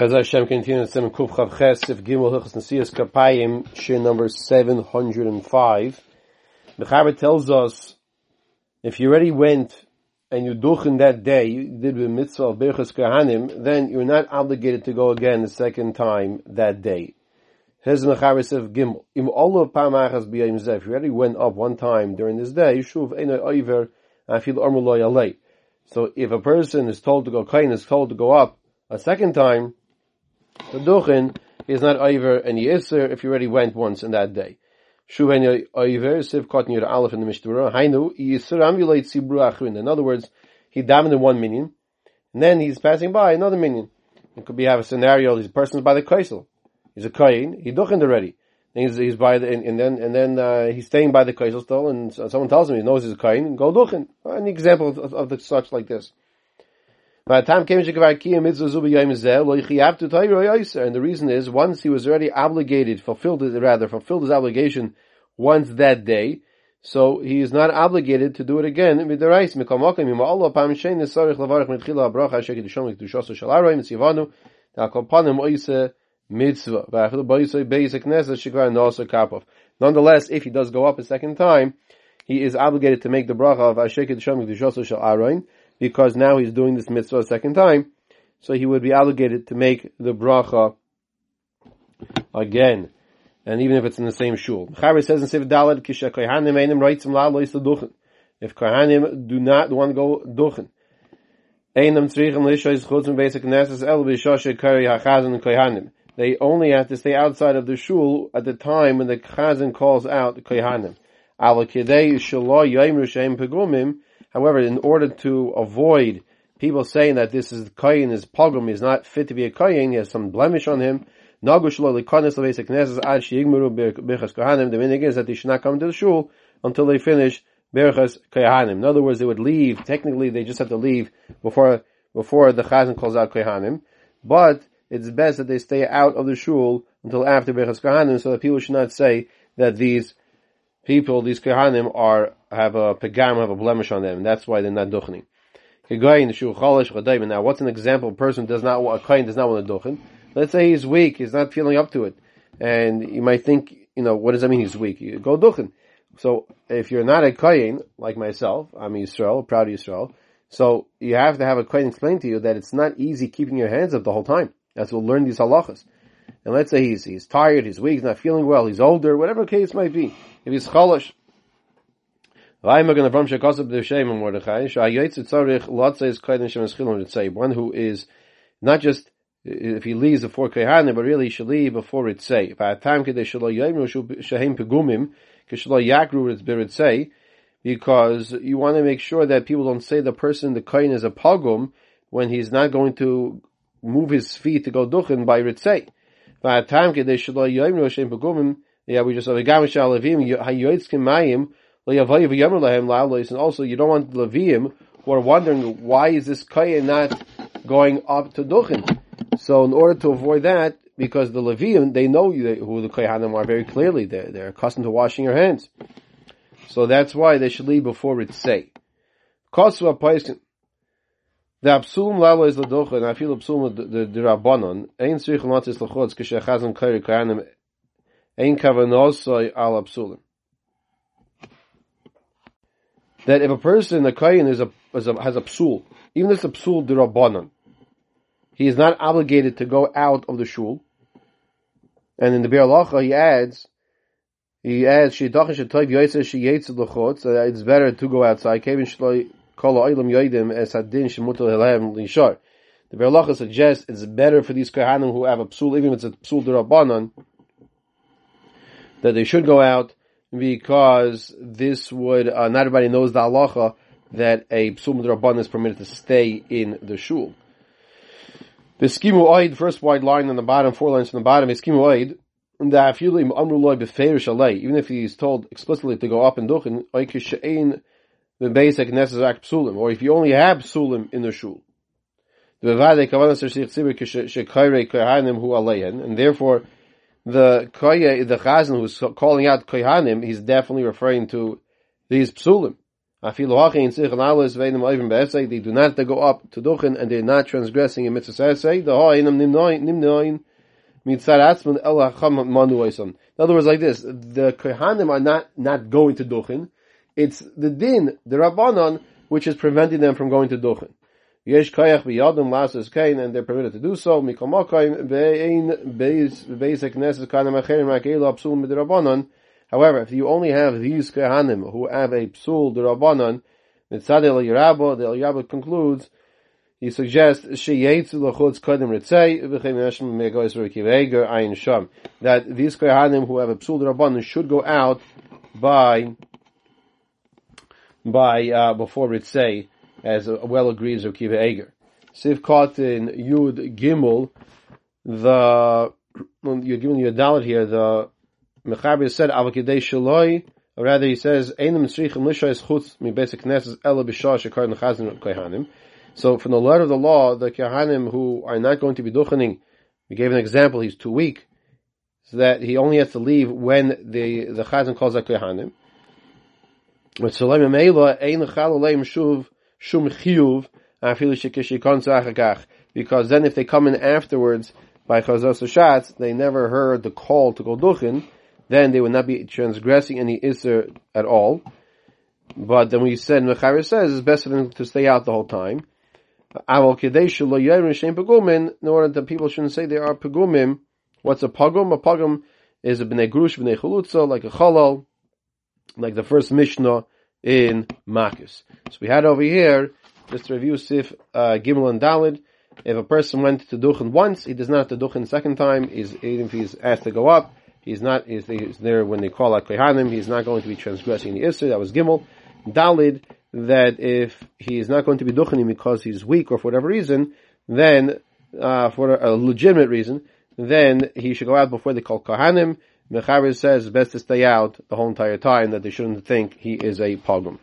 As Hashem continues in Kuf Chav Ches, if Gimel Hilchas Nesias Kapayim, Shir number 705, the Chabad tells us, if you already went and you duchen that day, you did the mitzvah of Berchas Kahanim, then you're not obligated to go again the second time that day. The Mechaber of Gimel. Im Olo Pamachas B'yayim if you already went up one time during this day, Shuv Eino Oiver, Afil Ormu Lo Yalei. So if a person is told to go, Kain is told to go up a second time, the duchen is not over any iser if you already went once in that day. Shuven over siv cotton your aleph in the mishnah. Hainu yisur amulate sibru achrin. In other words, he in one minion, and then he's passing by another minion. It could be have a scenario. This person's by the kaisel. He's a kain. He duchened already. And he's, he's by the and, and then and then uh, he's staying by the kaisel still, and someone tells him he knows he's a kain. Go duchen. An example of, of the such like this. The time came and the reason is once he was already obligated, fulfilled rather, fulfilled his obligation once that day, so he is not obligated to do it again. Nonetheless, if he does go up a second time, he is obligated to make the bracha of aroim because now he's doing this mitzvah a second time, so he would be obligated to make the bracha again, and even if it's in the same shul. Chavis says in Siv Dalad, Kisha Kohanim Einim Reitzim La Lois Duchen. If Kohanim do not want to go Duchen, Einam Tzrichim Lishois Chutzim Basic Nesses El Bishoshe Kari HaChazan Kohanim. They only have to stay outside of the shul at the time when the Chazan calls out Kohanim. Ala Kidei Shalo Yoim Rishem Pegumim, However, in order to avoid people saying that this is koyin is pogum is not fit to be a koyin, he has some blemish on him. The minig is that they should not come to the shul until they finish berachas kohanim. In other words, they would leave. Technically, they just have to leave before before the chazan calls out kohanim. But it's best that they stay out of the shul until after berachas kohanim, so that people should not say that these people, these kohanim, are have a pegam, have a blemish on them, and that's why they're not duchening. Now, what's an example? A person does not, a kohen does not want to duchen. Let's say he's weak, he's not feeling up to it, and you might think, you know, what does that mean? He's weak. You go duchen. So if you're not a kohen like myself, I'm Yisrael, proud of Yisrael. So you have to have a kohen explain to you that it's not easy keeping your hands up the whole time. That's we'll learn these halachas. And let's say he's he's tired, he's weak, he's not feeling well, he's older, whatever case might be. If he's cholish, one who is not just if he leaves before Kehanim, but really he should leave before Ritzei. By the time because you want to make sure that people don't say the person, the Kohen is a pogum, when he's not going to move his feet to go duchen by Ritzei. By the time yeah, we just saw the Gamishal Levim, Hayoitzkim Mayim, and also, you don't want the Levium who are wondering why is this Kaya not going up to Duchen. So in order to avoid that, because the Levium, they know who the Kohanim are very clearly. They're, they're accustomed to washing your hands. So that's why they should leave before say. Kosva Paisin. The Lalo is the Docha, and I feel Absulum the, Lachotz, Ein Kavanosoi Al Absulum that if a person, a kohen, is a, is a, has a psul, even if it's a psul dirabanan, he is not obligated to go out of the shul. And in the Biur Halacha, he adds, he adds, shidachin shetoiv yoytzer sheyetzer l'chot, so it's better to go outside. Kevin shloi The Biur Halacha suggests it's better for these kohanim who have a psul, even if it's a psul dirabanan, that they should go out because this would uh, not everybody knows the halacha that a psum rabban is permitted to stay in the shul. The skimu oid, first wide line on the bottom, four lines from the bottom, is skimu oid. Even if he is told explicitly to go up and duchen, the basic necessary psulim, or if you only have psulim in the shul. And therefore, the koya, the chazan who's calling out kohanim, he's definitely referring to these psulim. They do not go up to Duchen and they're not transgressing in mitzvah. The In other words, like this, the Kohanim are not, not going to Duchen. It's the din, the Rabbanon, which is preventing them from going to Duchen. Yesh kayach biyadum lasas kain, and they're permitted to do so. Mikomakayim be'ein basic neses kainam acherim rakeilu apsul midrabanon. However, if you only have these kahanim who have a psul derabanan, mitzad el Yerabo, the El Yerabo concludes, he suggests sheyetzu lachutz kadim ritzei v'chein neshim megois rekiveger ayin sham that these kahanim who have a psul derabanan should go out by by uh, before say, as well agrees Rekiva Eger. Siv caught in Yud Gimel, the you're giving you a dollar here. The Mechaber said avakidei shaloi. Rather, he says einam tzrichim lishayis chutz mi basic knesses ela b'shah shekar nechazin. So from the letter of the law, the kohanim who are not going to be duchening, we gave an example. He's too weak, so that he only has to leave when the the chazan calls that kohanim. Because then if they come in afterwards by chazos shatz, they never heard the call to go duchen, then they would not be transgressing any iser at all. But then we said, Mechaber says, it's best for them to stay out the whole time. In order that people shouldn't say they are pegumim. What's a pagum? A pagum is a bnei grush, bnei chalutza, like a chalal, like the first Mishnah in Makis. So we had over here, just review Sif uh, Gimel and Dalid, if a person went to Duchen once, he does not have to Duchen second time, he's, even if he's asked to go up, he's not, he's, he's there when they call out Kehanim, he's not going to be transgressing the Isser, that was Gimel. Dalid, that if he is not going to be Duchening because he's weak or for whatever reason, then, uh, for a legitimate reason, then he should go out before they call Kohanim, Mechaber says best to stay out the whole entire time, that they shouldn't think he is a pogum.